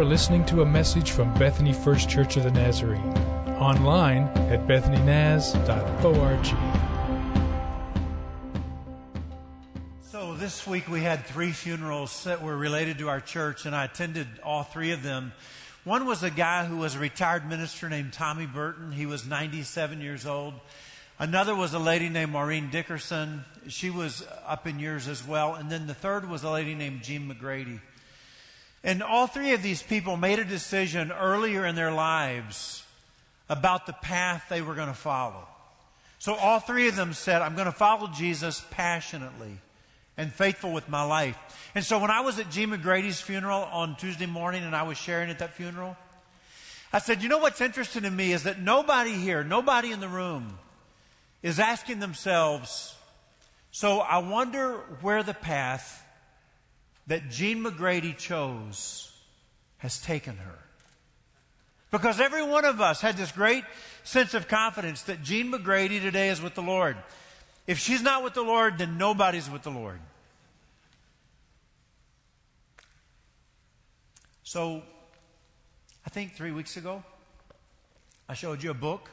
are listening to a message from Bethany First Church of the Nazarene. Online at bethanynaz.org. So this week we had three funerals that were related to our church, and I attended all three of them. One was a guy who was a retired minister named Tommy Burton. He was 97 years old. Another was a lady named Maureen Dickerson. She was up in years as well. And then the third was a lady named Jean McGrady. And all three of these people made a decision earlier in their lives about the path they were going to follow. So all three of them said, I'm going to follow Jesus passionately and faithful with my life. And so when I was at Jean McGrady's funeral on Tuesday morning and I was sharing at that funeral, I said, you know what's interesting to me is that nobody here, nobody in the room is asking themselves, so I wonder where the path that Jean McGrady chose has taken her. Because every one of us had this great sense of confidence that Jean McGrady today is with the Lord. If she's not with the Lord, then nobody's with the Lord. So, I think three weeks ago, I showed you a book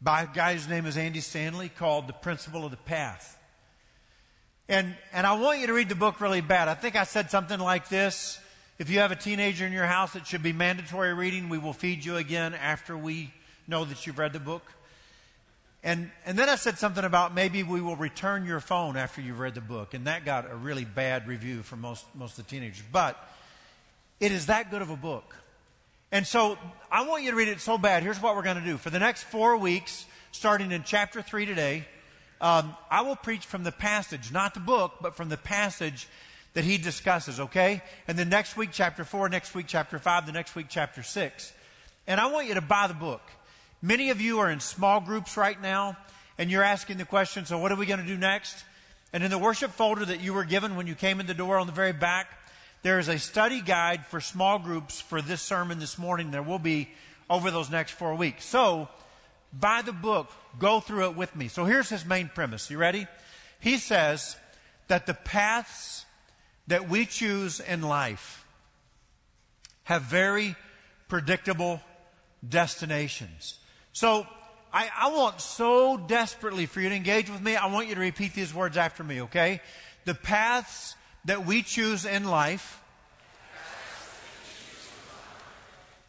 by a guy whose name is Andy Stanley called The Principle of the Path. And, and I want you to read the book really bad. I think I said something like this. If you have a teenager in your house, it should be mandatory reading. We will feed you again after we know that you've read the book. And, and then I said something about maybe we will return your phone after you've read the book. And that got a really bad review from most, most of the teenagers. But it is that good of a book. And so I want you to read it so bad. Here's what we're going to do. For the next four weeks, starting in chapter 3 today, um, I will preach from the passage, not the book, but from the passage that he discusses, okay? And then next week, chapter 4, next week, chapter 5, the next week, chapter 6. And I want you to buy the book. Many of you are in small groups right now, and you're asking the question, so what are we going to do next? And in the worship folder that you were given when you came in the door on the very back, there is a study guide for small groups for this sermon this morning. There will be over those next four weeks. So, buy the book, go through it with me. So here's his main premise. You ready? He says that the paths that we choose in life have very predictable destinations. So I, I, want so desperately for you to engage with me. I want you to repeat these words after me, okay? The paths that we choose in life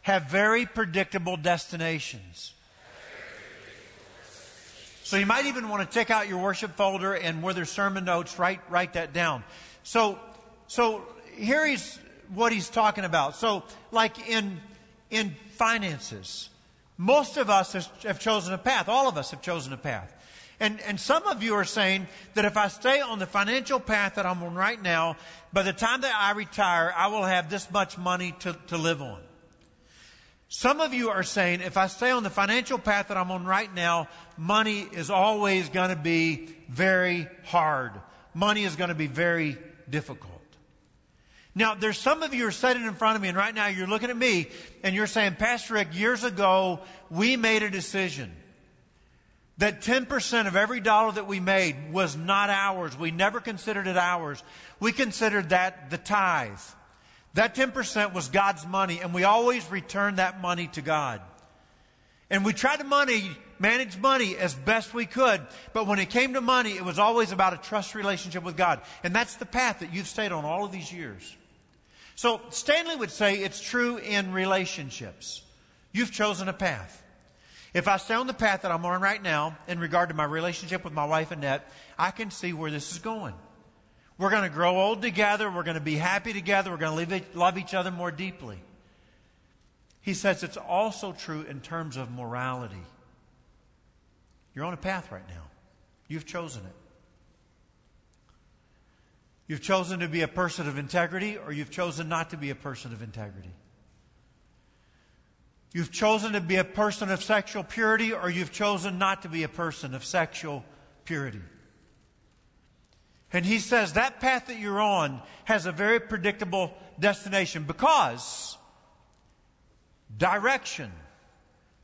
have very predictable destinations. So you might even want to check out your worship folder and where there's sermon notes, write, write that down. So, so here he's, what he's talking about. So, like in, in finances, most of us have chosen a path. All of us have chosen a path. And, and some of you are saying that if I stay on the financial path that I'm on right now, by the time that I retire, I will have this much money to, to live on. Some of you are saying if I stay on the financial path that I'm on right now, money is always going to be very hard. Money is going to be very difficult. Now, there's some of you are sitting in front of me, and right now you're looking at me, and you're saying, Pastor Rick, years ago, we made a decision that 10% of every dollar that we made was not ours. We never considered it ours. We considered that the tithe. That 10% was God's money, and we always returned that money to God. And we tried to money, manage money as best we could, but when it came to money, it was always about a trust relationship with God. And that's the path that you've stayed on all of these years. So Stanley would say it's true in relationships. You've chosen a path. If I stay on the path that I'm on right now in regard to my relationship with my wife Annette, I can see where this is going. We're going to grow old together. We're going to be happy together. We're going to love each other more deeply. He says it's also true in terms of morality. You're on a path right now. You've chosen it. You've chosen to be a person of integrity, or you've chosen not to be a person of integrity. You've chosen to be a person of sexual purity, or you've chosen not to be a person of sexual purity. And he says that path that you're on has a very predictable destination because direction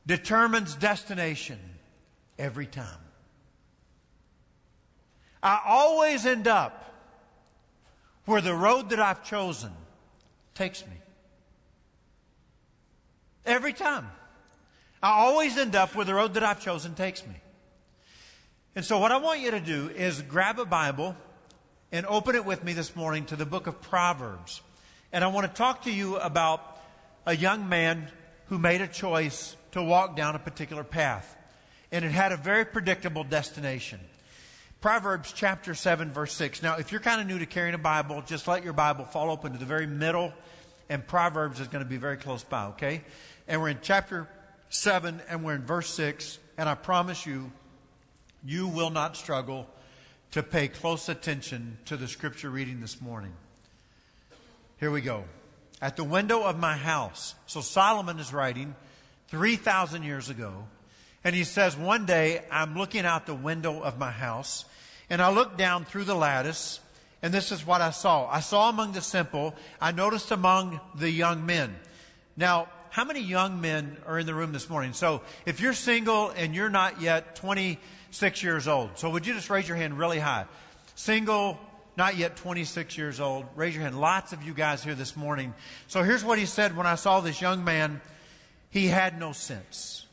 determines destination every time. I always end up where the road that I've chosen takes me. Every time. I always end up where the road that I've chosen takes me. And so what I want you to do is grab a Bible and open it with me this morning to the book of Proverbs. And I want to talk to you about a young man who made a choice to walk down a particular path. And it had a very predictable destination. Proverbs chapter 7 verse 6. Now, if you're kind of new to carrying a Bible, just let your Bible fall open to the very middle and Proverbs is going to be very close by, okay? And we're in chapter 7 and we're in verse 6 and I promise you you will not struggle to pay close attention to the scripture reading this morning. Here we go. At the window of my house. So Solomon is writing 3,000 years ago. And he says, One day I'm looking out the window of my house, and I looked down through the lattice, and this is what I saw. I saw among the simple, I noticed among the young men. Now, how many young men are in the room this morning? So, if you're single and you're not yet 26 years old, so would you just raise your hand really high? Single, not yet 26 years old. Raise your hand. Lots of you guys here this morning. So here's what he said when I saw this young man. He had no sense.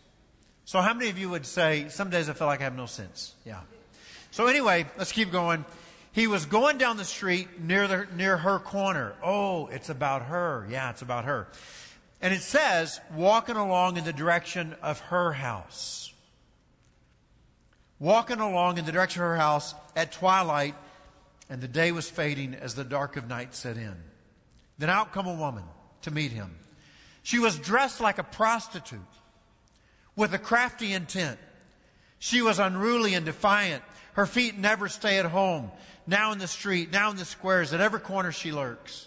So how many of you would say, some days I feel like I have no sense? Yeah. So anyway, let's keep going. He was going down the street near the, near her corner. Oh, it's about her. Yeah, it's about her. And it says, walking along in the direction of her house. Walking along in the direction of her house at twilight, and the day was fading as the dark of night set in. Then out come a woman to meet him. She was dressed like a prostitute with a crafty intent. She was unruly and defiant. Her feet never stay at home. Now in the street, now in the squares, at every corner she lurks.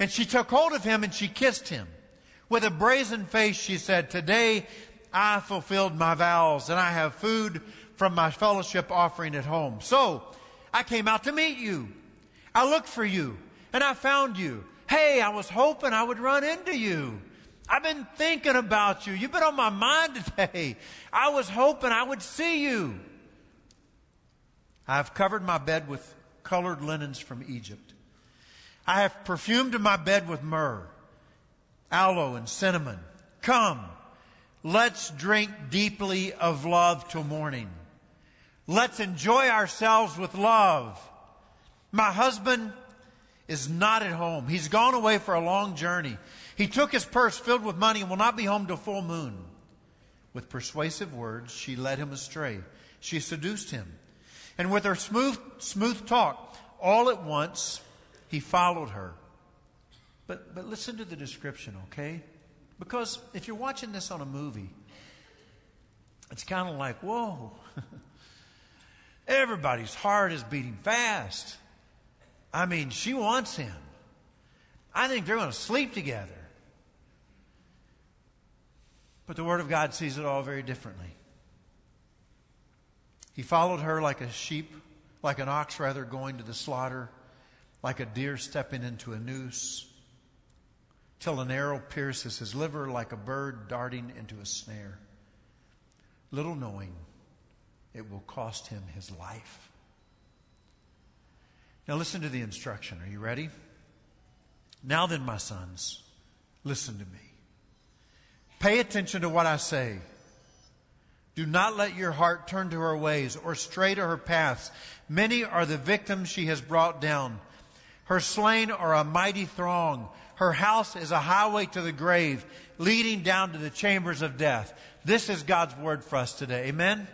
And she took hold of him and she kissed him. With a brazen face, she said, Today I fulfilled my vows and I have food from my fellowship offering at home. So I came out to meet you. I looked for you and I found you. Hey, I was hoping I would run into you. I've been thinking about you. You've been on my mind today. I was hoping I would see you. I've covered my bed with colored linens from Egypt. I have perfumed my bed with myrrh, aloe, and cinnamon. Come, let's drink deeply of love till morning. Let's enjoy ourselves with love. My husband is not at home. He's gone away for a long journey. He took his purse filled with money and will not be home till full moon. With persuasive words, she led him astray. She seduced him. And with her smooth, smooth talk, all at once, he followed her. But, but listen to the description, okay? Because if you're watching this on a movie, it's kind of like, whoa. Everybody's heart is beating fast. I mean, she wants him. I think they're going to sleep together. But the Word of God sees it all very differently. He followed her like a sheep, like an ox rather going to the slaughter, like a deer stepping into a noose, till an arrow pierces his liver like a bird darting into a snare. Little knowing it will cost him his life. Now, listen to the instruction. Are you ready? Now then, my sons, listen to me. Pay attention to what I say. Do not let your heart turn to her ways or stray to her paths. Many are the victims she has brought down. Her slain are a mighty throng. Her house is a highway to the grave, leading down to the chambers of death. This is God's word for us today. Amen?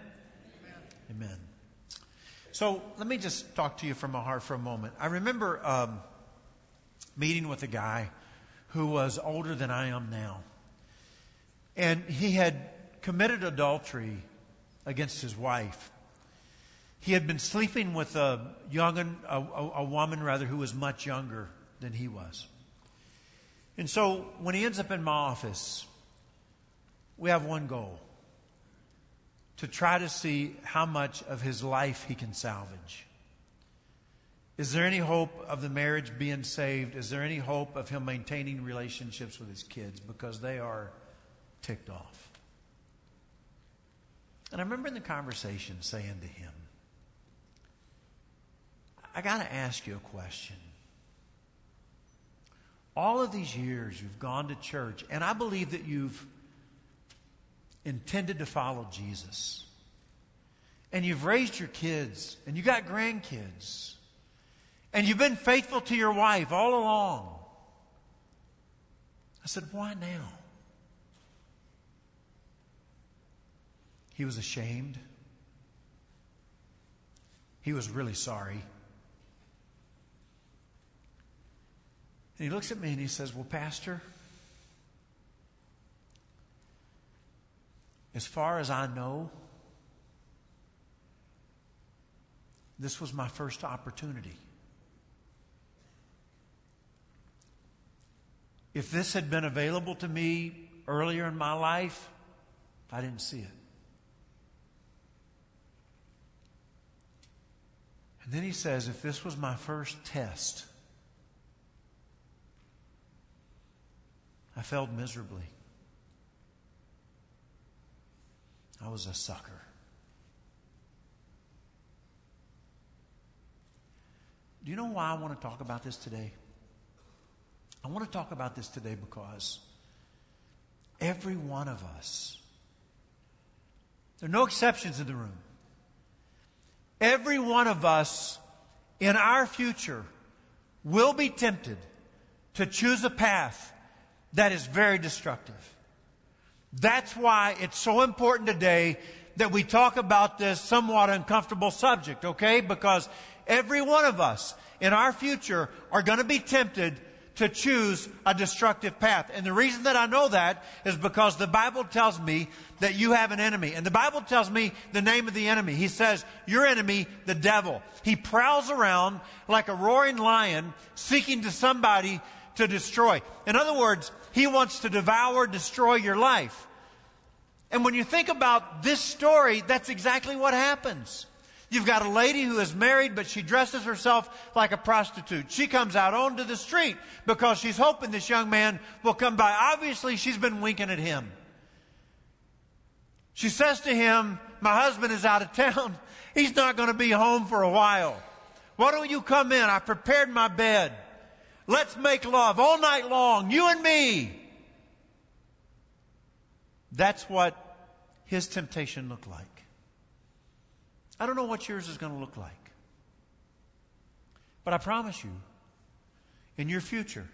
Amen. So let me just talk to you from my heart for a moment. I remember um, meeting with a guy who was older than I am now. And he had committed adultery against his wife. He had been sleeping with a young, a, a, woman rather, who was much younger than he was. And so when he ends up in my office, we have one goal to try to see how much of his life he can salvage. Is there any hope of the marriage being saved? Is there any hope of him maintaining relationships with his kids? Because they are ticked off. And I remember in the conversation saying to him, I got to ask you a question. all of these years you've gone to church, and I believe that you've intended to follow Jesus. And you've raised your kids, and you got grandkids, and you've been faithful to your wife all along. I said, Why now? He was ashamed. He was really sorry. And he looks at me and he says, Well, Pastor, as far as I know, this was my first opportunity. If this had been available to me earlier in my life, I didn't see it. And then he says, if this was my first test, I failed miserably. I was a sucker. Do you know why I want to talk about this today? I want to talk about this today because every one of us, there are no exceptions in the room, every one of us in our future will be tempted to choose a path that is very destructive. That's why it's so important today that we talk about this somewhat uncomfortable subject, okay? Because every one of us in our future are going to be tempted to choose a destructive path. And the reason that I know that is because the Bible tells me that you have an enemy. And the Bible tells me the name of the enemy. He says, your enemy, the devil. He prowls around like a roaring lion seeking to somebody to destroy. In other words, he wants to devour, destroy your life. And when you think about this story, that's exactly what happens. You've got a lady who is married, but she dresses herself like a prostitute. She comes out onto the street because she's hoping this young man will come by. Obviously, she's been winking at him. She says to him, My husband is out of town. He's not going to be home for a while. Why don't you come in? I prepared my bed. Let's make love all night long, you and me. That's what his temptation looked like. I don't know what yours is going to look like. But I promise you, in your future,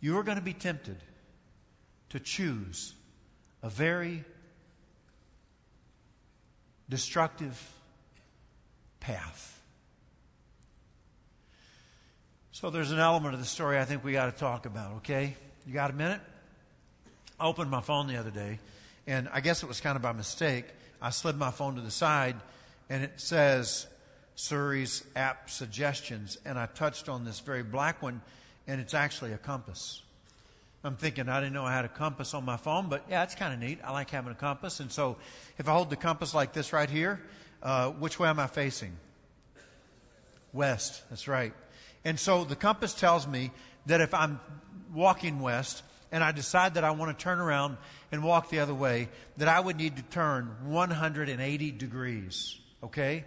you are going to be tempted to choose a very destructive path. So there's an element of the story I think we got to talk about, okay? You got a minute? I opened my phone the other day, and I guess it was kind of by mistake. I slid my phone to the side, and it says Siri's app suggestions, and I touched on this very black one, and it's actually a compass. I'm thinking I didn't know I had a compass on my phone, but yeah, it's kind of neat. I like having a compass, and so if I hold the compass like this right here, uh, which way am I facing? West. That's right. And so the compass tells me that if I'm walking west and I decide that I want to turn around and walk the other way, that I would need to turn 180 degrees. Okay?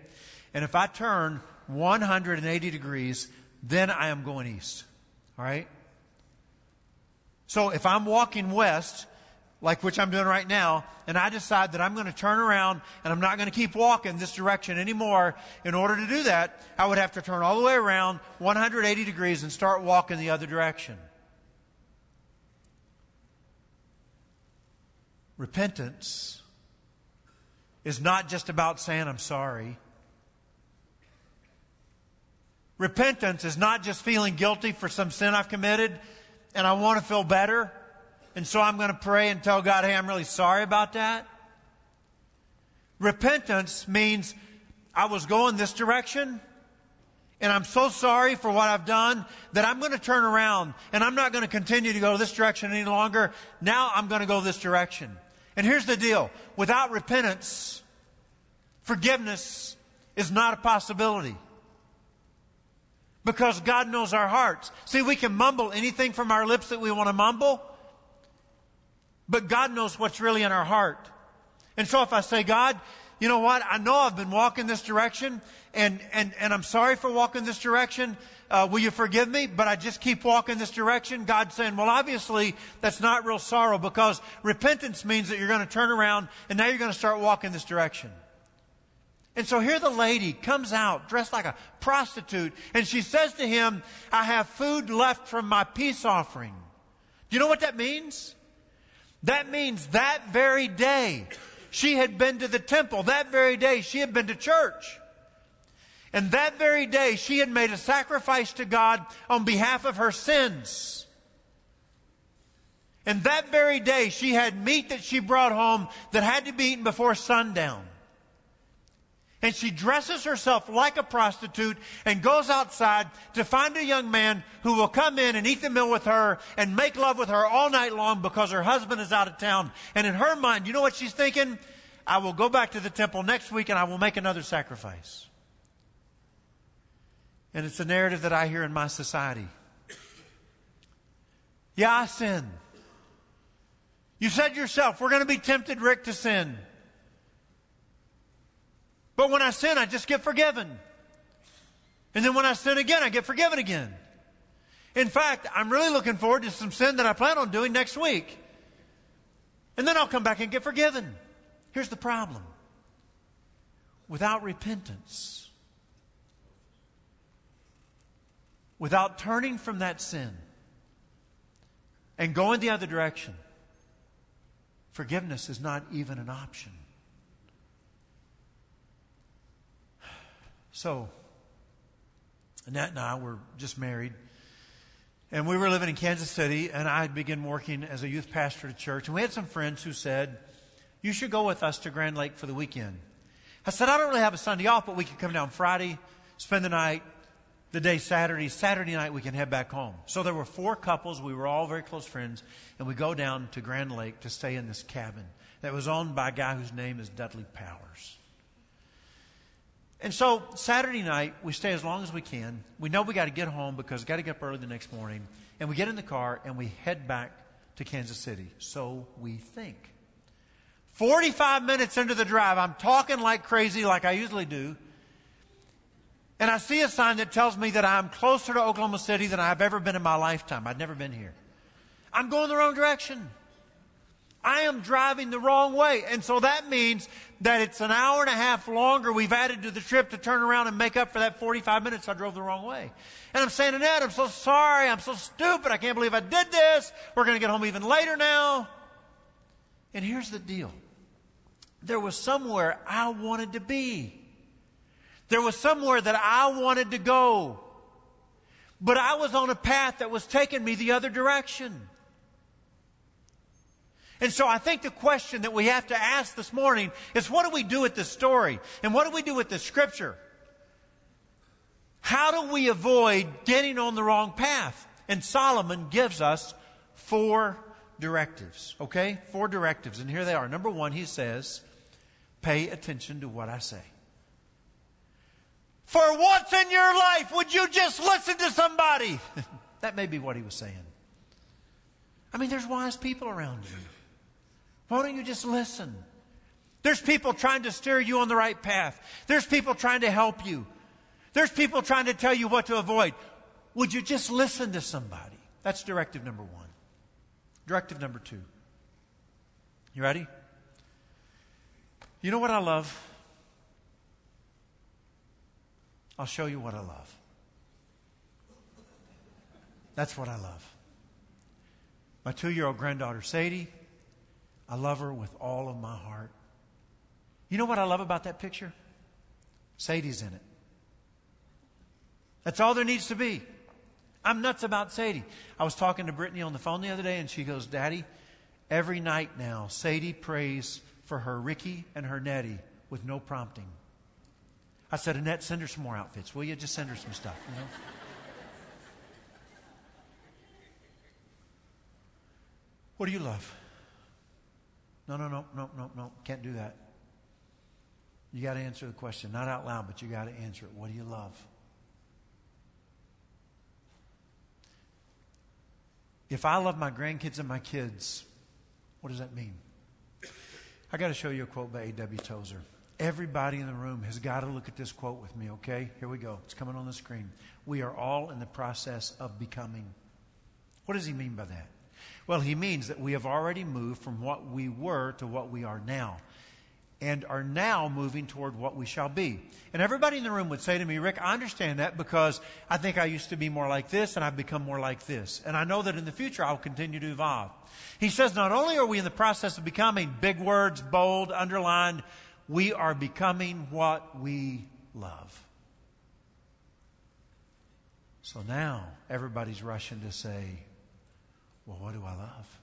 And if I turn 180 degrees, then I am going east. All right? So if I'm walking west, like which I'm doing right now, and I decide that I'm going to turn around and I'm not going to keep walking this direction anymore, in order to do that, I would have to turn all the way around 180 degrees and start walking the other direction. Repentance is not just about saying, I'm sorry. Repentance is not just feeling guilty for some sin I've committed and I want to feel better. And so I'm going to pray and tell God, hey, I'm really sorry about that. Repentance means I was going this direction and I'm so sorry for what I've done that I'm going to turn around and I'm not going to continue to go this direction any longer. Now I'm going to go this direction. And here's the deal. Without repentance, forgiveness is not a possibility. Because God knows our hearts. See, we can mumble anything from our lips that we want to mumble. But God knows what's really in our heart. And so if I say, God, you know what? I know I've been walking this direction and, and, and I'm sorry for walking this direction. Uh, will you forgive me? But I just keep walking this direction. God's saying, well, obviously that's not real sorrow because repentance means that you're going to turn around and now you're going to start walking this direction. And so here the lady comes out dressed like a prostitute and she says to him, I have food left from my peace offering. Do you know what that means? That means that very day she had been to the temple. That very day she had been to church. And that very day she had made a sacrifice to God on behalf of her sins. And that very day she had meat that she brought home that had to be eaten before sundown and she dresses herself like a prostitute and goes outside to find a young man who will come in and eat the meal with her and make love with her all night long because her husband is out of town. And in her mind, you know what she's thinking? I will go back to the temple next week and I will make another sacrifice. And it's a narrative that I hear in my society. Yeah, I sin. You said yourself, we're going to be tempted, Rick, to sin. But when I sin, I just get forgiven. And then when I sin again, I get forgiven again. In fact, I'm really looking forward to some sin that I plan on doing next week. And then I'll come back and get forgiven. Here's the problem without repentance, without turning from that sin and going the other direction, forgiveness is not even an option. So, Annette and I were just married. And we were living in Kansas City, and I had begun working as a youth pastor at church. And we had some friends who said, You should go with us to Grand Lake for the weekend. I said, I don't really have a Sunday off, but we could come down Friday, spend the night, the day Saturday. Saturday night, we can head back home. So there were four couples. We were all very close friends. And we go down to Grand Lake to stay in this cabin that was owned by a guy whose name is Dudley Powers. And so Saturday night, we stay as long as we can. We know we got to get home because we got to get up early the next morning. And we get in the car and we head back to Kansas City. So we think. 45 minutes into the drive, I'm talking like crazy, like I usually do. And I see a sign that tells me that I'm closer to Oklahoma City than I've ever been in my lifetime. I'd never been here. I'm going the wrong direction. I am driving the wrong way. And so that means that it's an hour and a half longer we've added to the trip to turn around and make up for that 45 minutes I drove the wrong way. And I'm saying, Annette, I'm so sorry. I'm so stupid. I can't believe I did this. We're going to get home even later now. And here's the deal. There was somewhere I wanted to be. There was somewhere that I wanted to go. But I was on a path that was taking me the other direction. And so I think the question that we have to ask this morning is what do we do with this story? And what do we do with this scripture? How do we avoid getting on the wrong path? And Solomon gives us four directives, okay? Four directives. And here they are. Number one, he says, pay attention to what I say. For once in your life, would you just listen to somebody? that may be what he was saying. I mean, there's wise people around you. Why don't you just listen? There's people trying to steer you on the right path. There's people trying to help you. There's people trying to tell you what to avoid. Would you just listen to somebody? That's directive number one. Directive number two. You ready? You know what I love? I'll show you what I love. That's what I love. My two year old granddaughter, Sadie, I love her with all of my heart. You know what I love about that picture? Sadie's in it. That's all there needs to be. I'm nuts about Sadie. I was talking to Brittany on the phone the other day, and she goes, Daddy, every night now, Sadie prays for her Ricky and her Nettie with no prompting. I said, Annette, send her some more outfits, will you? Just send her some stuff, you know? what do you love? No, no, no, no, no, no. Can't do that. You got to answer the question, not out loud, but you got to answer it. What do you love? If I love my grandkids and my kids, what does that mean? I got to show you a quote by A.W. Tozer. Everybody in the room has got to look at this quote with me, okay? Here we go. It's coming on the screen. We are all in the process of becoming. What does he mean by that? Well, he means that we have already moved from what we were to what we are now and are now moving toward what we shall be. And everybody in the room would say to me, Rick, I understand that because I think I used to be more like this and I've become more like this. And I know that in the future I'll continue to evolve. He says not only are we in the process of becoming big words, bold, underlined, we are becoming what we love. So now everybody's rushing to say, well, what do I love?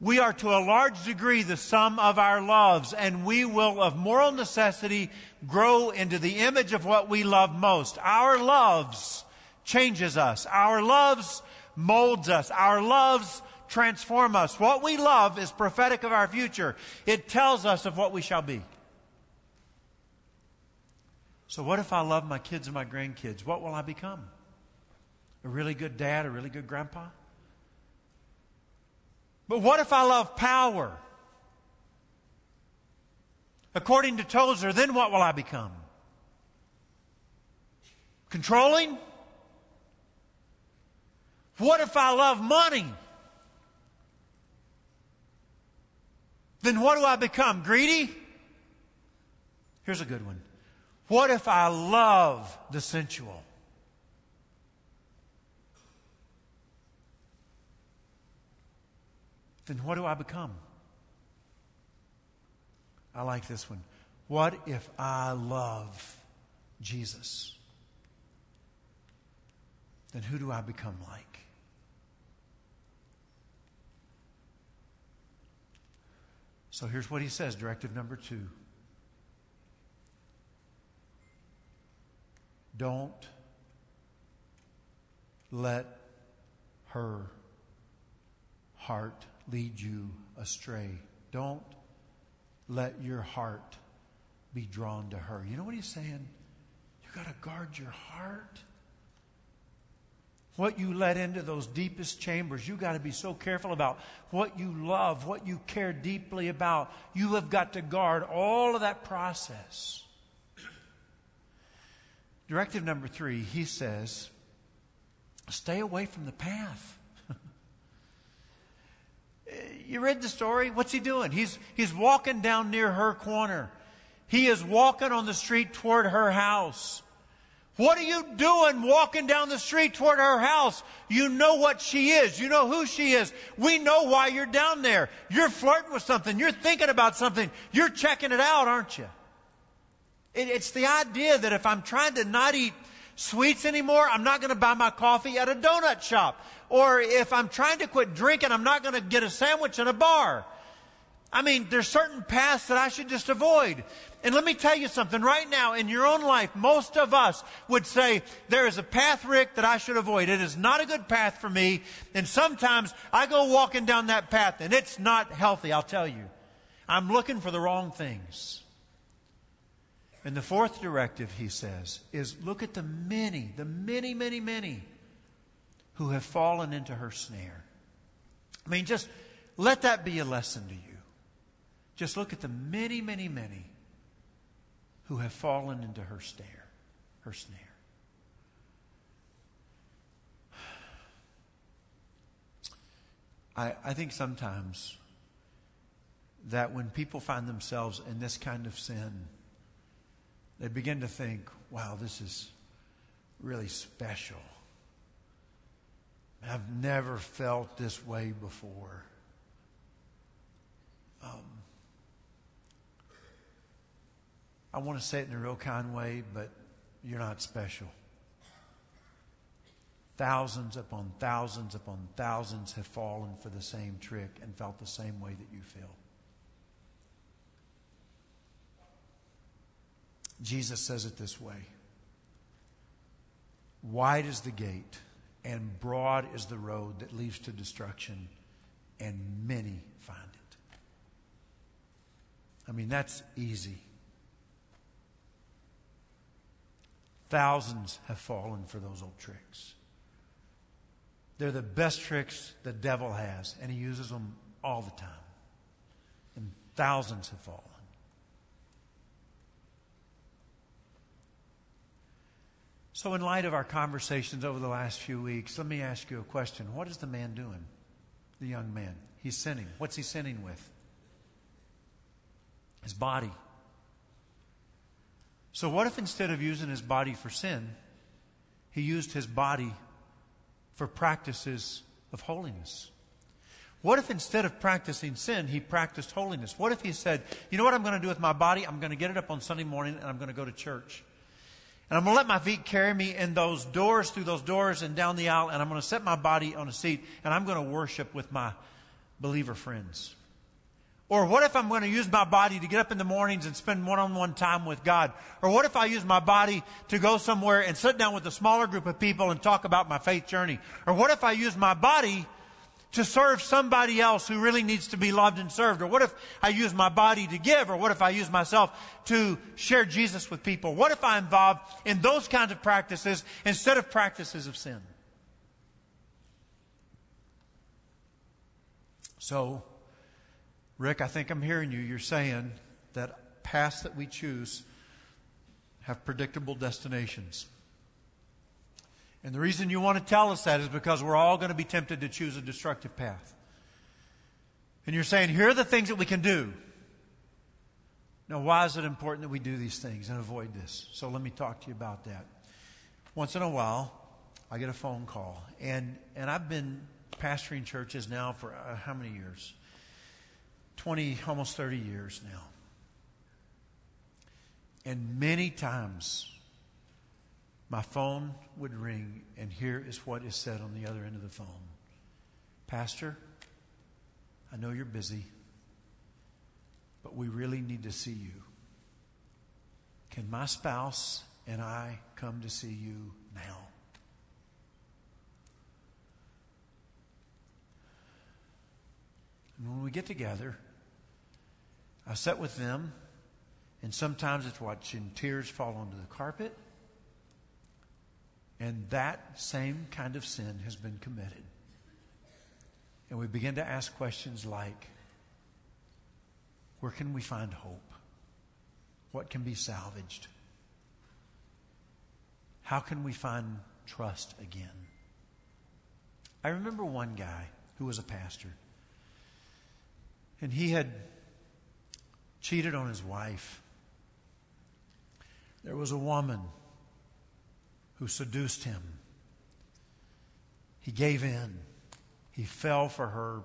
We are to a large degree the sum of our loves, and we will of moral necessity grow into the image of what we love most. Our loves changes us. Our loves molds us. Our loves transform us. What we love is prophetic of our future. It tells us of what we shall be. So what if I love my kids and my grandkids? What will I become? A really good dad, a really good grandpa? But what if I love power? According to Tozer, then what will I become? Controlling? What if I love money? Then what do I become? Greedy? Here's a good one. What if I love the sensual? then what do I become? I like this one. What if I love Jesus? Then who do I become like? So here's what he says, directive number two. Don't let her heart lead you astray. Don't let your heart be drawn to her. You know what he's saying? You got to guard your heart. What you let into those deepest chambers, you got to be so careful about what you love, what you care deeply about. You have got to guard all of that process. Directive number three, he says, stay away from the path you read the story? What's he doing? He's, he's walking down near her corner. He is walking on the street toward her house. What are you doing walking down the street toward her house? You know what she is. You know who she is. We know why you're down there. You're flirting with something. You're thinking about something. You're checking it out, aren't you? It, it's the idea that if I'm trying to not eat sweets anymore, I'm not going to buy my coffee at a donut shop. Or if I'm trying to quit drinking, I'm not going to get a sandwich in a bar. I mean, there's certain paths that I should just avoid. And let me tell you something right now in your own life, most of us would say, there is a path, Rick, that I should avoid. It is not a good path for me. And sometimes I go walking down that path and it's not healthy, I'll tell you. I'm looking for the wrong things. And the fourth directive, he says, is look at the many, the many, many, many who have fallen into her snare. I mean, just let that be a lesson to you. Just look at the many, many, many who have fallen into her snare, her snare. I, I think sometimes that when people find themselves in this kind of sin, they begin to think, wow, this is really special. I've never felt this way before. Um, I want to say it in a real kind way, but you're not special. Thousands upon thousands upon thousands have fallen for the same trick and felt the same way that you feel. Jesus says it this way Wide is the gate, and broad is the road that leads to destruction, and many find it. I mean, that's easy. Thousands have fallen for those old tricks. They're the best tricks the devil has, and he uses them all the time. And thousands have fallen. So, in light of our conversations over the last few weeks, let me ask you a question. What is the man doing? The young man. He's sinning. What's he sinning with? His body. So, what if instead of using his body for sin, he used his body for practices of holiness? What if instead of practicing sin, he practiced holiness? What if he said, You know what I'm going to do with my body? I'm going to get it up on Sunday morning and I'm going to go to church. And I'm going to let my feet carry me in those doors, through those doors and down the aisle, and I'm going to set my body on a seat and I'm going to worship with my believer friends. Or what if I'm going to use my body to get up in the mornings and spend one on one time with God? Or what if I use my body to go somewhere and sit down with a smaller group of people and talk about my faith journey? Or what if I use my body to serve somebody else who really needs to be loved and served? Or what if I use my body to give? Or what if I use myself to share Jesus with people? What if I involve in those kinds of practices instead of practices of sin? So, Rick, I think I'm hearing you. You're saying that paths that we choose have predictable destinations. And the reason you want to tell us that is because we're all going to be tempted to choose a destructive path. And you're saying, here are the things that we can do. Now, why is it important that we do these things and avoid this? So let me talk to you about that. Once in a while, I get a phone call. And, and I've been pastoring churches now for uh, how many years? 20, almost 30 years now. And many times my phone would ring, and here is what is said on the other end of the phone Pastor, I know you're busy, but we really need to see you. Can my spouse and I come to see you now? And when we get together, I sit with them, and sometimes it's watching tears fall onto the carpet. And that same kind of sin has been committed. And we begin to ask questions like where can we find hope? What can be salvaged? How can we find trust again? I remember one guy who was a pastor, and he had cheated on his wife. There was a woman who seduced him. He gave in. He fell for her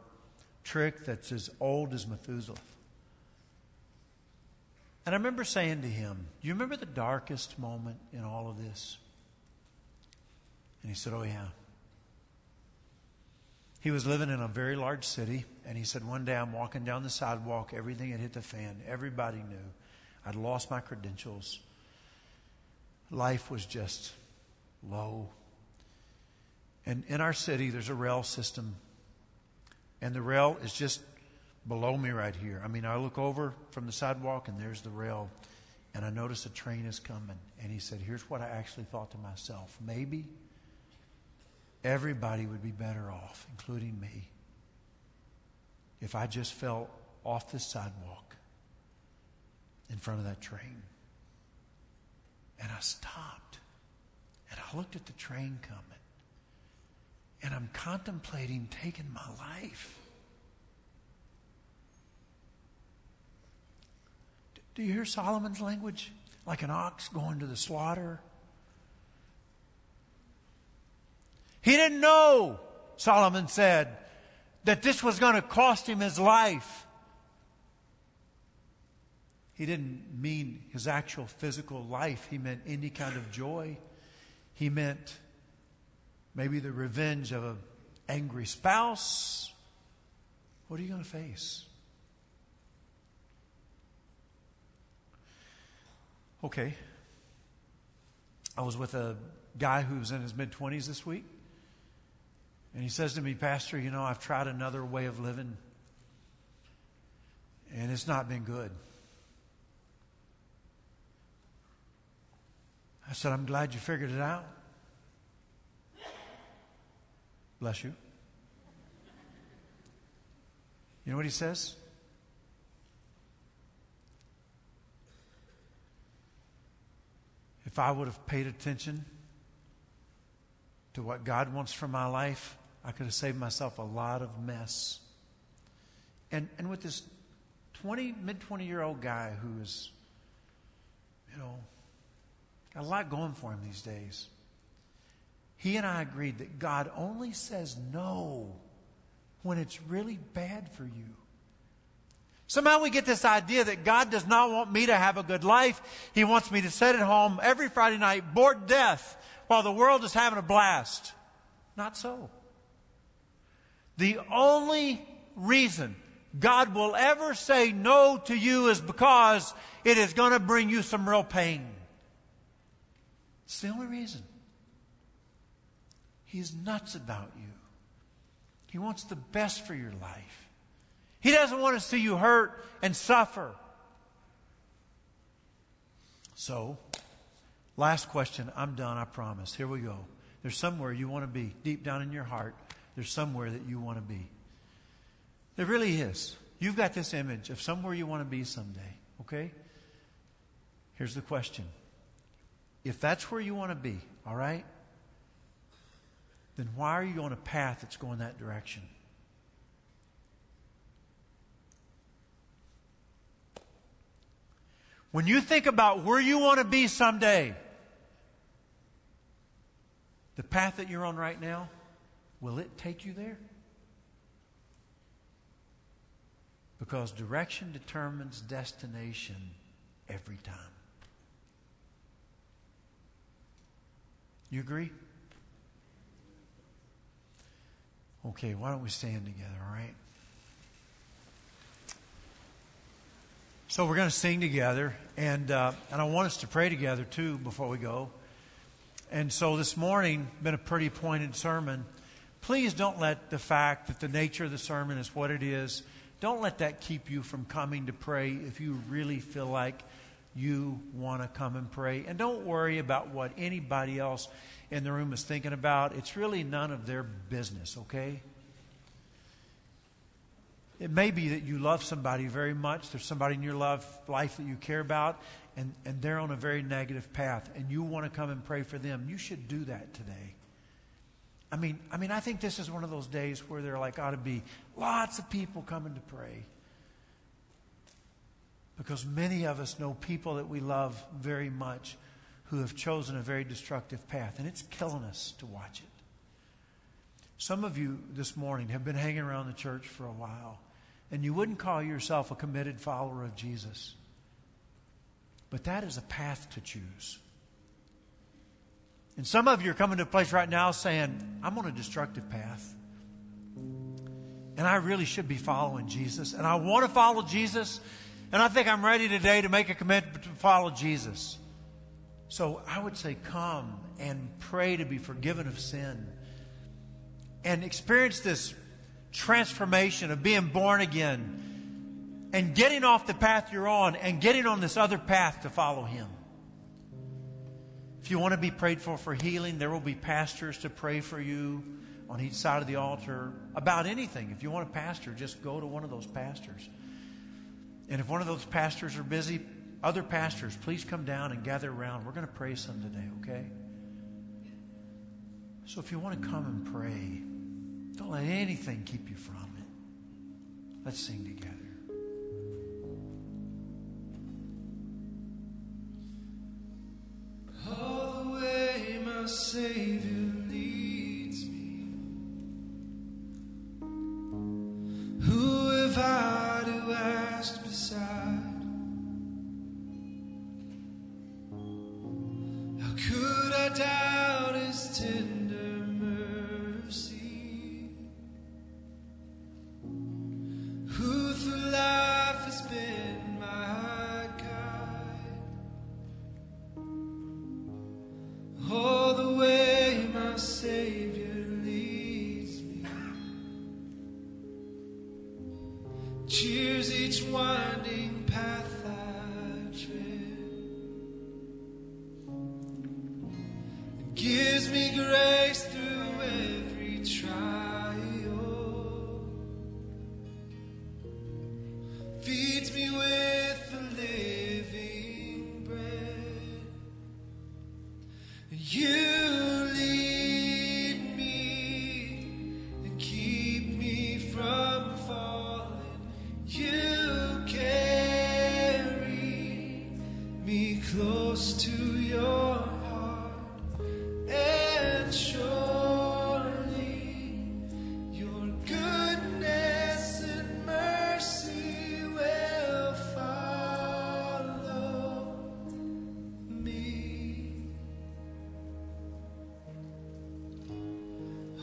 trick that's as old as Methuselah. And I remember saying to him, Do you remember the darkest moment in all of this? And he said, Oh, yeah. He was living in a very large city, and he said, One day I'm walking down the sidewalk, everything had hit the fan. Everybody knew. I'd lost my credentials. Life was just low. And in our city, there's a rail system, and the rail is just below me right here. I mean, I look over from the sidewalk, and there's the rail, and I notice a train is coming. And he said, Here's what I actually thought to myself maybe everybody would be better off, including me, if I just fell off the sidewalk in front of that train. And I stopped and I looked at the train coming and I'm contemplating taking my life. Do you hear Solomon's language? Like an ox going to the slaughter? He didn't know, Solomon said, that this was going to cost him his life. He didn't mean his actual physical life, he meant any kind of joy. He meant maybe the revenge of an angry spouse. What are you going to face? Okay. I was with a guy who was in his mid 20s this week. And he says to me, Pastor, you know, I've tried another way of living, and it's not been good. I said, I'm glad you figured it out. Bless you. You know what he says? If I would have paid attention to what God wants for my life, I could have saved myself a lot of mess. And, and with this 20, mid 20 year old guy who is, you know, got a lot going for him these days, he and I agreed that God only says no when it's really bad for you. Somehow we get this idea that God does not want me to have a good life. He wants me to sit at home every Friday night, bored to death, while the world is having a blast. Not so. The only reason God will ever say no to you is because it is going to bring you some real pain. It's the only reason. He's nuts about you. He wants the best for your life. He doesn't want to see you hurt and suffer. So, last question. I'm done, I promise. Here we go. There's somewhere you want to be, deep down in your heart. There's somewhere that you want to be. There really is. You've got this image of somewhere you want to be someday, okay? Here's the question. If that's where you want to be, all right, then why are you on a path that's going that direction? When you think about where you want to be someday, the path that you're on right now, will it take you there? Because direction determines destination every time. You agree? Okay, why don't we stand together, all right? So we're going to sing together, and uh, and I want us to pray together too before we go. And so this morning been a pretty pointed sermon. Please don't let the fact that the nature of the sermon is what it is. Don't let that keep you from coming to pray if you really feel like you want to come and pray. And don't worry about what anybody else in the room is thinking about. It's really none of their business, okay? It may be that you love somebody very much. There's somebody in your love life that you care about, and, and they're on a very negative path, and you want to come and pray for them. You should do that today. I mean, I mean, I think this is one of those days where there like ought to be lots of people coming to pray. Because many of us know people that we love very much who have chosen a very destructive path, and it's killing us to watch it. Some of you this morning have been hanging around the church for a while and you wouldn't call yourself a committed follower of Jesus. But that is a path to choose. And some of you are coming to a place right now saying, I'm on a destructive path. And I really should be following Jesus. And I want to follow Jesus. And I think I'm ready today to make a commitment to follow Jesus. So I would say, come and pray to be forgiven of sin. And experience this transformation of being born again and getting off the path you're on and getting on this other path to follow Him. If you want to be prayed for for healing, there will be pastors to pray for you on each side of the altar about anything. If you want a pastor, just go to one of those pastors. And if one of those pastors are busy, other pastors, please come down and gather around. We're going to pray some today, okay? So if you want to come and pray, don't let anything keep you from it. Let's sing together. All the way my Savior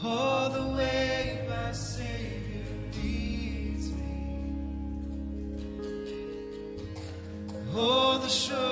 all the way my Savior leads me. Oh, the sureness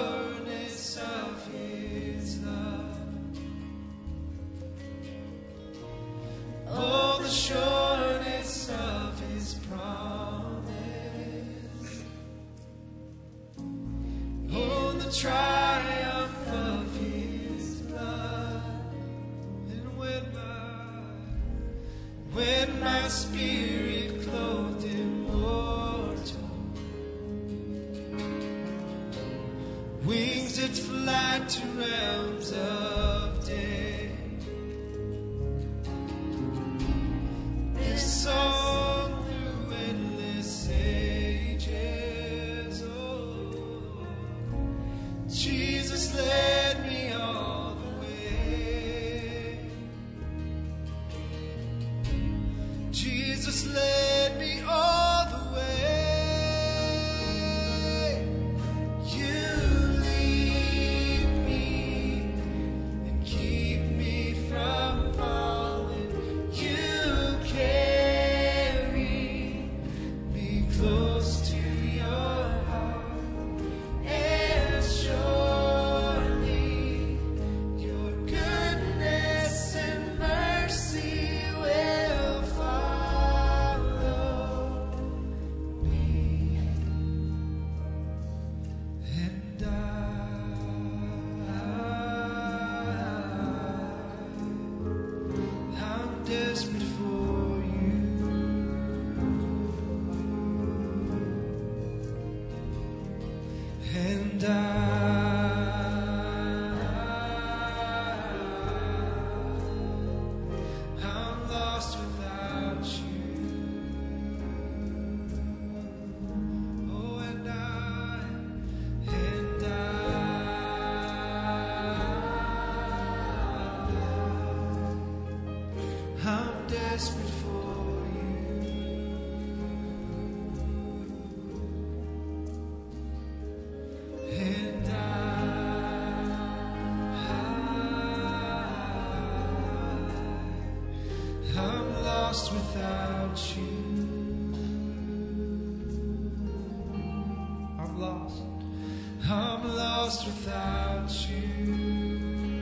lost without you.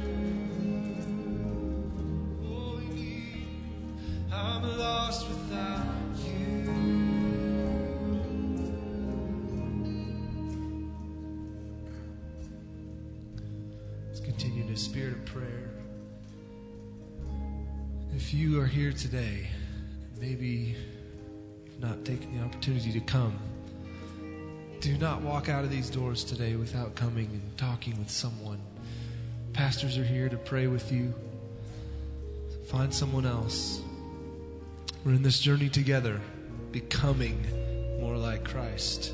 I'm lost without you. Let's continue in a spirit of prayer. If you are here today, maybe you've not taken the opportunity to come, do not walk out of these doors today without coming and talking with someone. Pastors are here to pray with you. Find someone else. We're in this journey together, becoming more like Christ.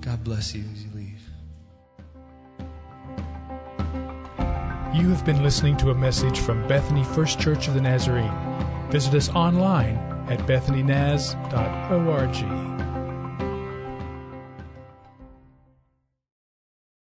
God bless you as you leave. You have been listening to a message from Bethany First Church of the Nazarene. Visit us online at bethanynaz.org.